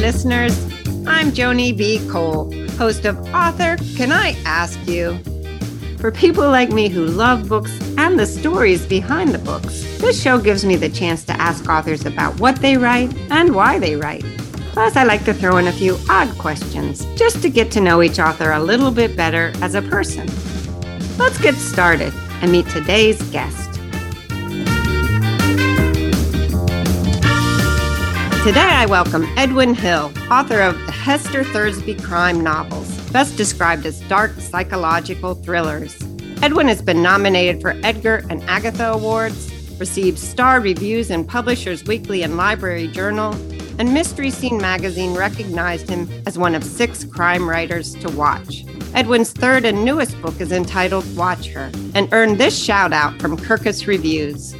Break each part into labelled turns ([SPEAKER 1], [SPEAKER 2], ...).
[SPEAKER 1] listeners. I'm Joni B. Cole, host of Author Can I Ask You? For people like me who love books and the stories behind the books, this show gives me the chance to ask authors about what they write and why they write. Plus, I like to throw in a few odd questions just to get to know each author a little bit better as a person. Let's get started and meet today's guest. Today, I welcome Edwin Hill, author of the Hester Thursby crime novels, best described as dark psychological thrillers. Edwin has been nominated for Edgar and Agatha Awards, received star reviews in Publishers Weekly and Library Journal, and Mystery Scene magazine recognized him as one of six crime writers to watch. Edwin's third and newest book is entitled Watch Her and earned this shout out from Kirkus Reviews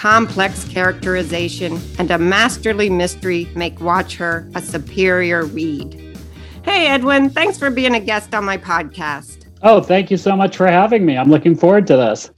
[SPEAKER 1] complex characterization, and a masterly mystery make Watch Her a superior read. Hey, Edwin, thanks for being a guest on my podcast.
[SPEAKER 2] Oh, thank you so much for having me. I'm looking forward to this.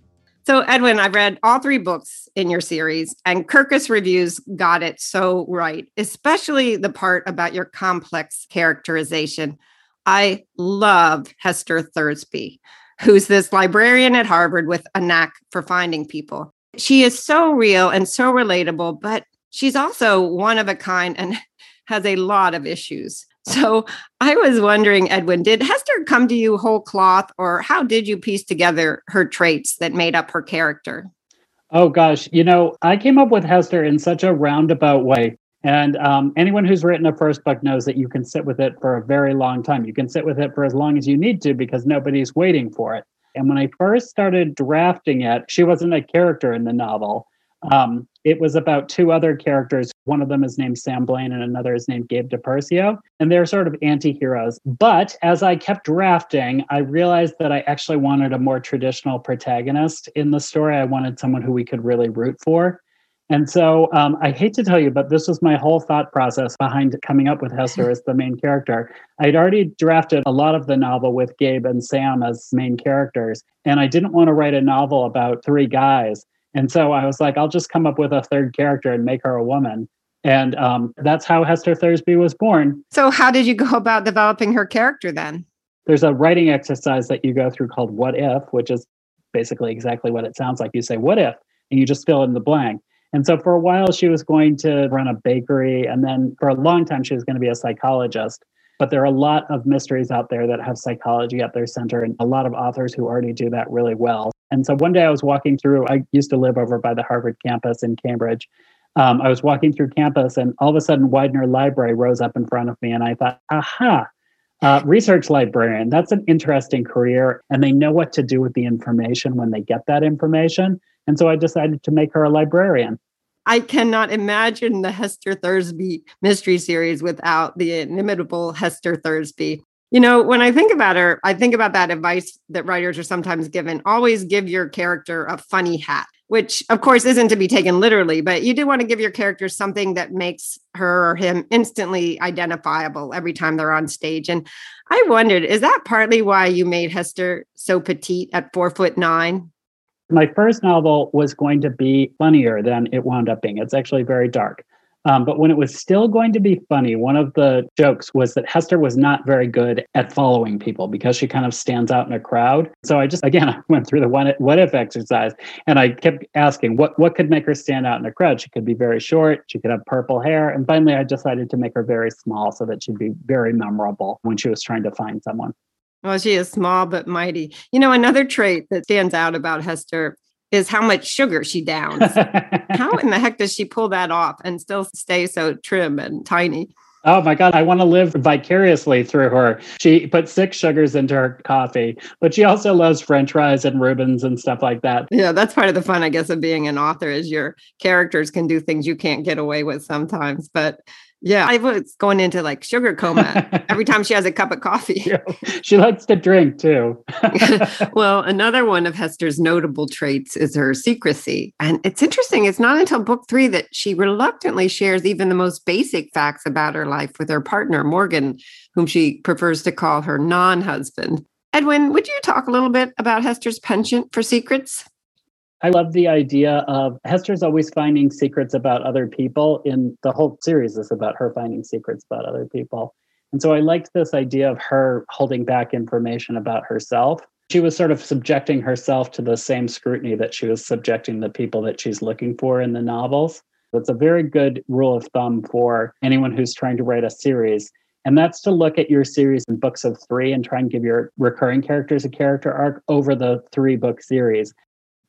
[SPEAKER 1] So, Edwin, I've read all three books in your series, and Kirkus Reviews got it so right, especially the part about your complex characterization. I love Hester Thursby, who's this librarian at Harvard with a knack for finding people. She is so real and so relatable, but she's also one of a kind and has a lot of issues. So I was wondering, Edwin, did Hester come to you whole cloth, or how did you piece together her traits that made up her character?
[SPEAKER 2] Oh, gosh. You know, I came up with Hester in such a roundabout way. And um, anyone who's written a first book knows that you can sit with it for a very long time. You can sit with it for as long as you need to because nobody's waiting for it. And when I first started drafting it, she wasn't a character in the novel. Um, it was about two other characters. One of them is named Sam Blaine, and another is named Gabe DePercio. And they're sort of anti heroes. But as I kept drafting, I realized that I actually wanted a more traditional protagonist in the story. I wanted someone who we could really root for. And so um, I hate to tell you, but this was my whole thought process behind coming up with Hester as the main character. I'd already drafted a lot of the novel with Gabe and Sam as main characters, and I didn't want to write a novel about three guys. And so I was like, I'll just come up with a third character and make her a woman. And um, that's how Hester Thursby was born.
[SPEAKER 1] So, how did you go about developing her character then?
[SPEAKER 2] There's a writing exercise that you go through called What If, which is basically exactly what it sounds like. You say, What if? And you just fill in the blank. And so for a while, she was going to run a bakery. And then for a long time, she was going to be a psychologist. But there are a lot of mysteries out there that have psychology at their center, and a lot of authors who already do that really well. And so one day I was walking through, I used to live over by the Harvard campus in Cambridge. Um, I was walking through campus, and all of a sudden, Widener Library rose up in front of me. And I thought, aha, uh, research librarian, that's an interesting career. And they know what to do with the information when they get that information. And so I decided to make her a librarian.
[SPEAKER 1] I cannot imagine the Hester Thursby mystery series without the inimitable Hester Thursby. You know, when I think about her, I think about that advice that writers are sometimes given always give your character a funny hat, which of course isn't to be taken literally, but you do want to give your character something that makes her or him instantly identifiable every time they're on stage. And I wondered, is that partly why you made Hester so petite at four foot nine?
[SPEAKER 2] My first novel was going to be funnier than it wound up being. It's actually very dark. Um, but when it was still going to be funny, one of the jokes was that Hester was not very good at following people because she kind of stands out in a crowd. So I just, again, I went through the what if exercise and I kept asking what, what could make her stand out in a crowd? She could be very short, she could have purple hair. And finally, I decided to make her very small so that she'd be very memorable when she was trying to find someone.
[SPEAKER 1] Well, she is small but mighty. You know, another trait that stands out about Hester is how much sugar she downs. how in the heck does she pull that off and still stay so trim and tiny?
[SPEAKER 2] Oh my God, I want to live vicariously through her. She put six sugars into her coffee, but she also loves French fries and Reubens and stuff like that.
[SPEAKER 1] Yeah, that's part of the fun, I guess, of being an author is your characters can do things you can't get away with sometimes. But yeah, I was going into like sugar coma every time she has a cup of coffee.
[SPEAKER 2] Yeah, she likes to drink too.
[SPEAKER 1] well, another one of Hester's notable traits is her secrecy. And it's interesting, it's not until book three that she reluctantly shares even the most basic facts about her life with her partner, Morgan, whom she prefers to call her non husband. Edwin, would you talk a little bit about Hester's penchant for secrets?
[SPEAKER 2] I love the idea of Hester's always finding secrets about other people. In the whole series is about her finding secrets about other people. And so I liked this idea of her holding back information about herself. She was sort of subjecting herself to the same scrutiny that she was subjecting the people that she's looking for in the novels. That's a very good rule of thumb for anyone who's trying to write a series. And that's to look at your series in books of three and try and give your recurring characters a character arc over the three book series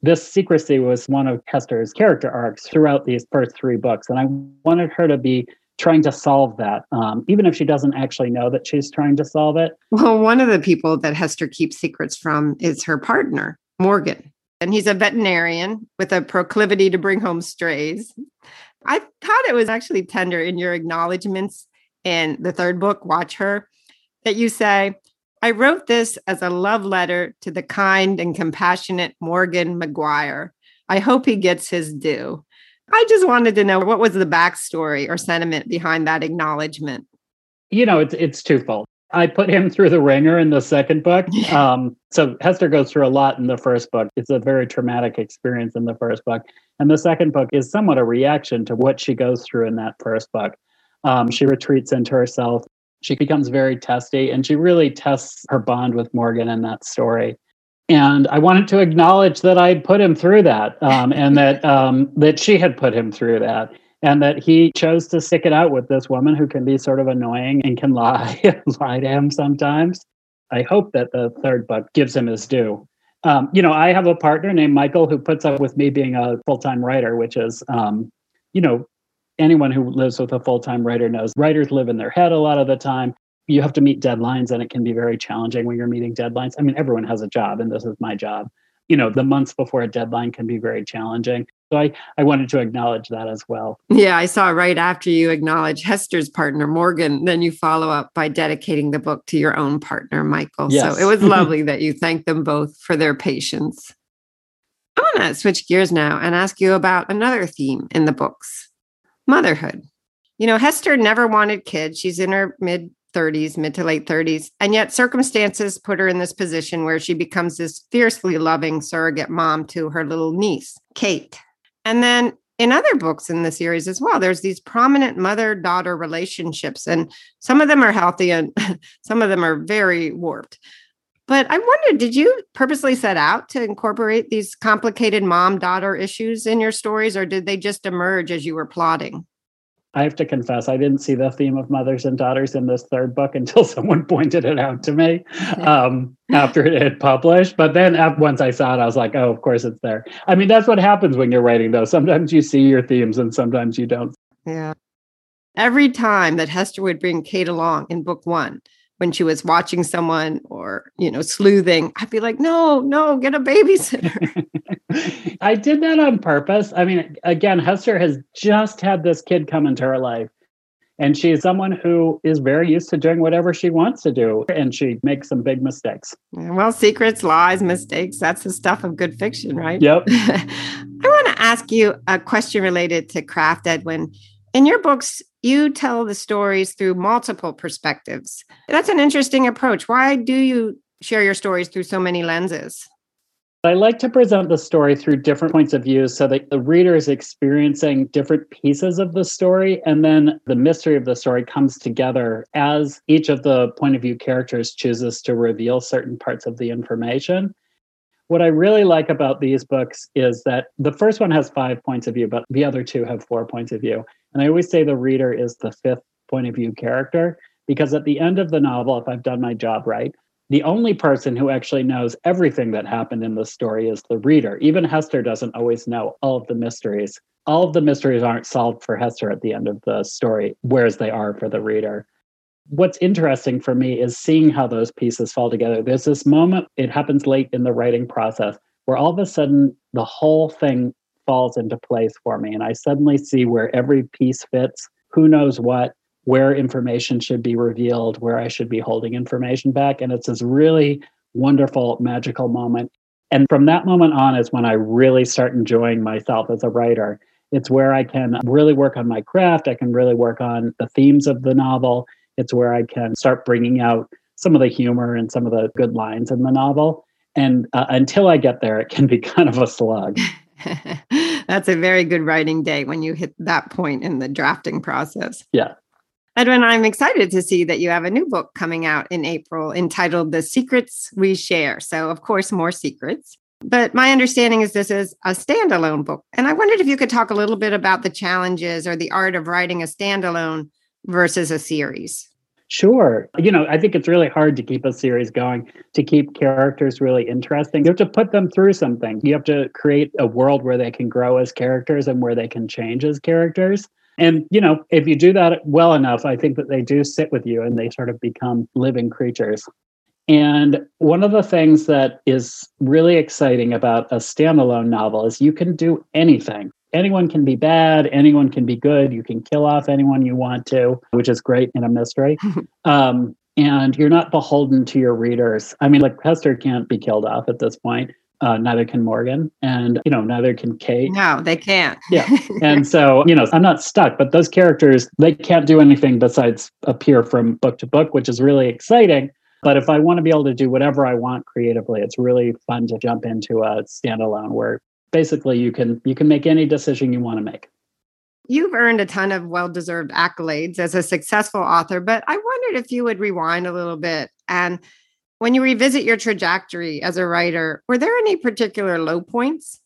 [SPEAKER 2] this secrecy was one of Hester's character arcs throughout these first three books. And I wanted her to be trying to solve that, um, even if she doesn't actually know that she's trying to solve it.
[SPEAKER 1] Well, one of the people that Hester keeps secrets from is her partner, Morgan. And he's a veterinarian with a proclivity to bring home strays. I thought it was actually tender in your acknowledgments in the third book, Watch Her, that you say, I wrote this as a love letter to the kind and compassionate Morgan McGuire. I hope he gets his due. I just wanted to know what was the backstory or sentiment behind that acknowledgement.
[SPEAKER 2] You know, it's it's twofold. I put him through the ringer in the second book. Um, so Hester goes through a lot in the first book. It's a very traumatic experience in the first book. And the second book is somewhat a reaction to what she goes through in that first book. Um, she retreats into herself she becomes very testy and she really tests her bond with Morgan in that story. And I wanted to acknowledge that I put him through that um, and that um, that she had put him through that and that he chose to stick it out with this woman who can be sort of annoying and can lie lie to him sometimes. I hope that the third book gives him his due. Um, you know, I have a partner named Michael who puts up with me being a full time writer, which is, um, you know, anyone who lives with a full-time writer knows writers live in their head a lot of the time. You have to meet deadlines and it can be very challenging when you're meeting deadlines. I mean everyone has a job and this is my job. You know the months before a deadline can be very challenging. So i i wanted to acknowledge that as well.
[SPEAKER 1] Yeah i saw right after you acknowledge hester's partner morgan then you follow up by dedicating the book to your own partner michael. Yes. so it was lovely that you thanked them both for their patience. I want to switch gears now and ask you about another theme in the books motherhood. You know, Hester never wanted kids. She's in her mid 30s, mid to late 30s. And yet circumstances put her in this position where she becomes this fiercely loving surrogate mom to her little niece, Kate. And then in other books in the series as well, there's these prominent mother daughter relationships, and some of them are healthy and some of them are very warped. But I wonder, did you purposely set out to incorporate these complicated mom daughter issues in your stories, or did they just emerge as you were plotting?
[SPEAKER 2] I have to confess, I didn't see the theme of mothers and daughters in this third book until someone pointed it out to me um, after it had published. But then once I saw it, I was like, oh, of course it's there. I mean, that's what happens when you're writing, though. Sometimes you see your themes and sometimes you don't.
[SPEAKER 1] Yeah. Every time that Hester would bring Kate along in book one, when she was watching someone or you know sleuthing i'd be like no no get a babysitter.
[SPEAKER 2] I did that on purpose. I mean again hester has just had this kid come into her life and she is someone who is very used to doing whatever she wants to do and she makes some big mistakes.
[SPEAKER 1] Well secrets lies mistakes that's the stuff of good fiction right?
[SPEAKER 2] Yep.
[SPEAKER 1] I want to ask you a question related to craft edwin in your books you tell the stories through multiple perspectives. That's an interesting approach. Why do you share your stories through so many lenses?
[SPEAKER 2] I like to present the story through different points of view so that the reader is experiencing different pieces of the story. And then the mystery of the story comes together as each of the point of view characters chooses to reveal certain parts of the information. What I really like about these books is that the first one has five points of view, but the other two have four points of view. And I always say the reader is the fifth point of view character because at the end of the novel, if I've done my job right, the only person who actually knows everything that happened in the story is the reader. Even Hester doesn't always know all of the mysteries. All of the mysteries aren't solved for Hester at the end of the story, whereas they are for the reader. What's interesting for me is seeing how those pieces fall together. There's this moment, it happens late in the writing process, where all of a sudden the whole thing falls into place for me. And I suddenly see where every piece fits, who knows what, where information should be revealed, where I should be holding information back. And it's this really wonderful, magical moment. And from that moment on is when I really start enjoying myself as a writer. It's where I can really work on my craft. I can really work on the themes of the novel. It's where I can start bringing out some of the humor and some of the good lines in the novel. And uh, until I get there, it can be kind of a slug.
[SPEAKER 1] That's a very good writing day when you hit that point in the drafting process.
[SPEAKER 2] Yeah.
[SPEAKER 1] Edwin, I'm excited to see that you have a new book coming out in April entitled The Secrets We Share. So, of course, more secrets. But my understanding is this is a standalone book. And I wondered if you could talk a little bit about the challenges or the art of writing a standalone versus a series.
[SPEAKER 2] Sure. You know, I think it's really hard to keep a series going, to keep characters really interesting. You have to put them through something. You have to create a world where they can grow as characters and where they can change as characters. And, you know, if you do that well enough, I think that they do sit with you and they sort of become living creatures. And one of the things that is really exciting about a standalone novel is you can do anything. Anyone can be bad, anyone can be good. You can kill off anyone you want to, which is great in a mystery. um, and you're not beholden to your readers. I mean, like Hester can't be killed off at this point. Uh, neither can Morgan, and you know, neither can Kate.
[SPEAKER 1] No, they can't.
[SPEAKER 2] yeah, and so you know, I'm not stuck. But those characters, they can't do anything besides appear from book to book, which is really exciting. But if I want to be able to do whatever I want creatively, it's really fun to jump into a standalone where basically you can you can make any decision you want to make.
[SPEAKER 1] You've earned a ton of well-deserved accolades as a successful author, but I wondered if you would rewind a little bit and when you revisit your trajectory as a writer, were there any particular low points?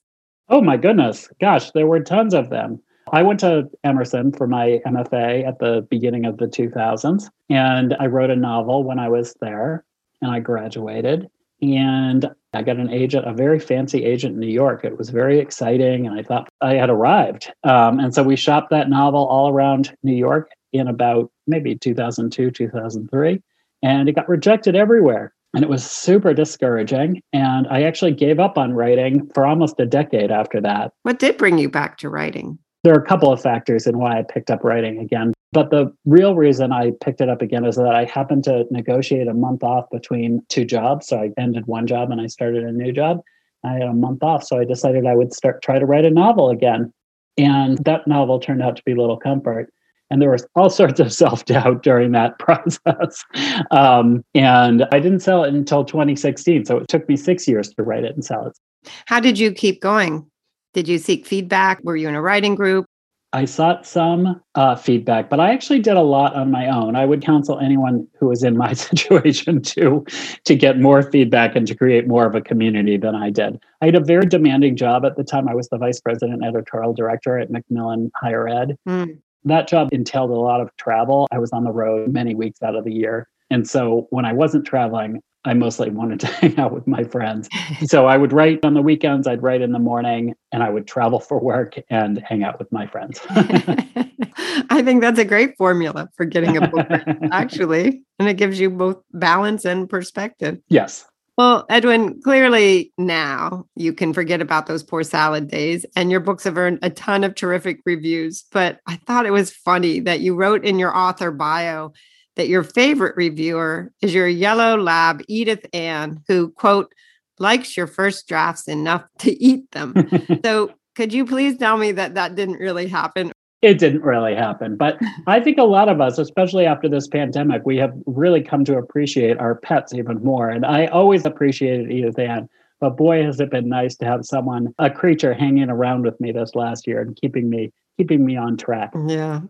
[SPEAKER 2] Oh my goodness. Gosh, there were tons of them. I went to Emerson for my MFA at the beginning of the 2000s, and I wrote a novel when I was there, and I graduated. And I got an agent, a very fancy agent in New York. It was very exciting, and I thought I had arrived. Um, and so we shopped that novel all around New York in about maybe 2002, 2003, and it got rejected everywhere. And it was super discouraging. And I actually gave up on writing for almost a decade after that.
[SPEAKER 1] What did bring you back to writing?
[SPEAKER 2] There are a couple of factors in why I picked up writing again. But the real reason I picked it up again is that I happened to negotiate a month off between two jobs. So I ended one job and I started a new job. I had a month off. So I decided I would start try to write a novel again. And that novel turned out to be Little Comfort and there was all sorts of self-doubt during that process um, and i didn't sell it until 2016 so it took me six years to write it and sell it
[SPEAKER 1] how did you keep going did you seek feedback were you in a writing group
[SPEAKER 2] i sought some uh, feedback but i actually did a lot on my own. I would counsel anyone who was in my situation to to get more feedback and to create more of a community than i did. I had a very demanding job at the time. I was the vice president editorial director at macmillan higher ed. Mm that job entailed a lot of travel. I was on the road many weeks out of the year. And so when I wasn't traveling, I mostly wanted to hang out with my friends. So I would write on the weekends, I'd write in the morning, and I would travel for work and hang out with my friends.
[SPEAKER 1] I think that's a great formula for getting a book, actually. And it gives you both balance and perspective.
[SPEAKER 2] Yes.
[SPEAKER 1] Well, Edwin, clearly now you can forget about those poor salad days, and your books have earned a ton of terrific reviews. But I thought it was funny that you wrote in your author bio that your favorite reviewer is your yellow lab, Edith Ann, who, quote, likes your first drafts enough to eat them. so, could you please tell me that that didn't really happen?
[SPEAKER 2] it didn't really happen. But I think a lot of us, especially after this pandemic, we have really come to appreciate our pets even more. And I always appreciated Edith Ann. But boy, has it been nice to have someone, a creature hanging around with me this last year and keeping me keeping me on track.
[SPEAKER 1] Yeah.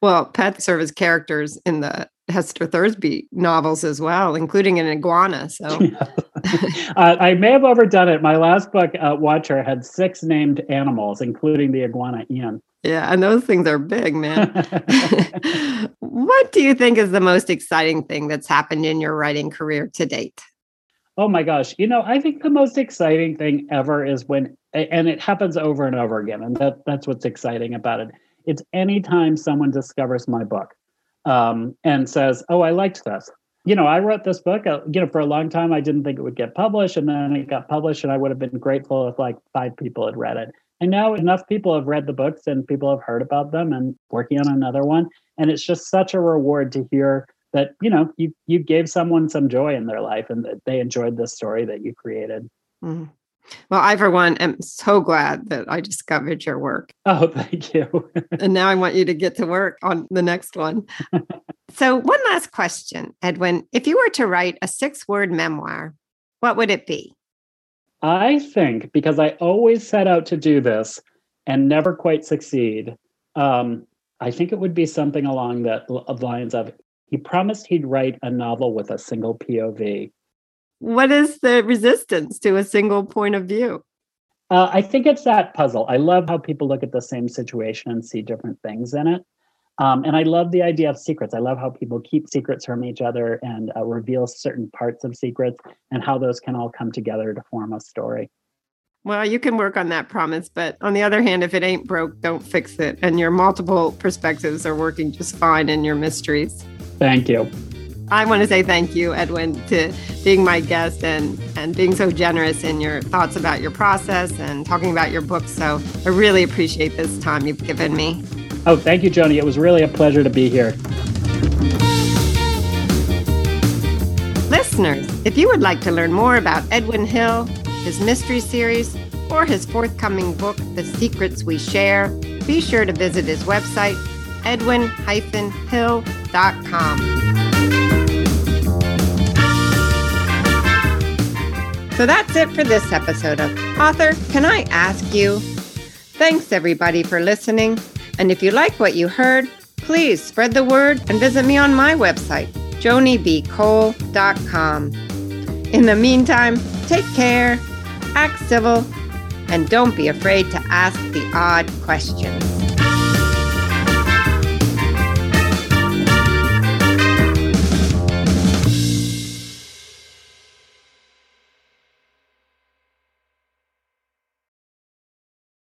[SPEAKER 1] Well, pets serve as characters in the Hester Thursby novels as well, including an iguana. So
[SPEAKER 2] uh, I may have overdone it. My last book, uh, Watch Her, had six named animals, including the iguana Ian.
[SPEAKER 1] Yeah, and those things are big, man. what do you think is the most exciting thing that's happened in your writing career to date?
[SPEAKER 2] Oh my gosh. You know, I think the most exciting thing ever is when and it happens over and over again. And that that's what's exciting about it. It's anytime someone discovers my book um, and says, Oh, I liked this. You know, I wrote this book, uh, you know, for a long time, I didn't think it would get published. And then it got published, and I would have been grateful if like five people had read it. And now enough people have read the books and people have heard about them and working on another one. And it's just such a reward to hear that, you know, you you gave someone some joy in their life and that they enjoyed the story that you created.
[SPEAKER 1] Mm. Well, I, for one, am so glad that I discovered your work.
[SPEAKER 2] Oh, thank you.
[SPEAKER 1] and now I want you to get to work on the next one. so, one last question, Edwin. If you were to write a six word memoir, what would it be?
[SPEAKER 2] I think because I always set out to do this and never quite succeed, um, I think it would be something along the lines of he promised he'd write a novel with a single POV.
[SPEAKER 1] What is the resistance to a single point of view?
[SPEAKER 2] Uh, I think it's that puzzle. I love how people look at the same situation and see different things in it. Um, and I love the idea of secrets. I love how people keep secrets from each other and uh, reveal certain parts of secrets and how those can all come together to form a story.
[SPEAKER 1] Well, you can work on that promise, but on the other hand, if it ain't broke, don't fix it. And your multiple perspectives are working just fine in your mysteries.
[SPEAKER 2] Thank you.
[SPEAKER 1] I want to say thank you, Edwin, to being my guest and, and being so generous in your thoughts about your process and talking about your book. So I really appreciate this time you've given me.
[SPEAKER 2] Oh, thank you, Joni. It was really a pleasure to be here.
[SPEAKER 1] Listeners, if you would like to learn more about Edwin Hill, his mystery series, or his forthcoming book, The Secrets We Share, be sure to visit his website, edwin-hill.com. So that's it for this episode of Author Can I Ask You? Thanks everybody for listening. And if you like what you heard, please spread the word and visit me on my website, jonibcole.com. In the meantime, take care act civil, and don't be afraid to ask the odd questions.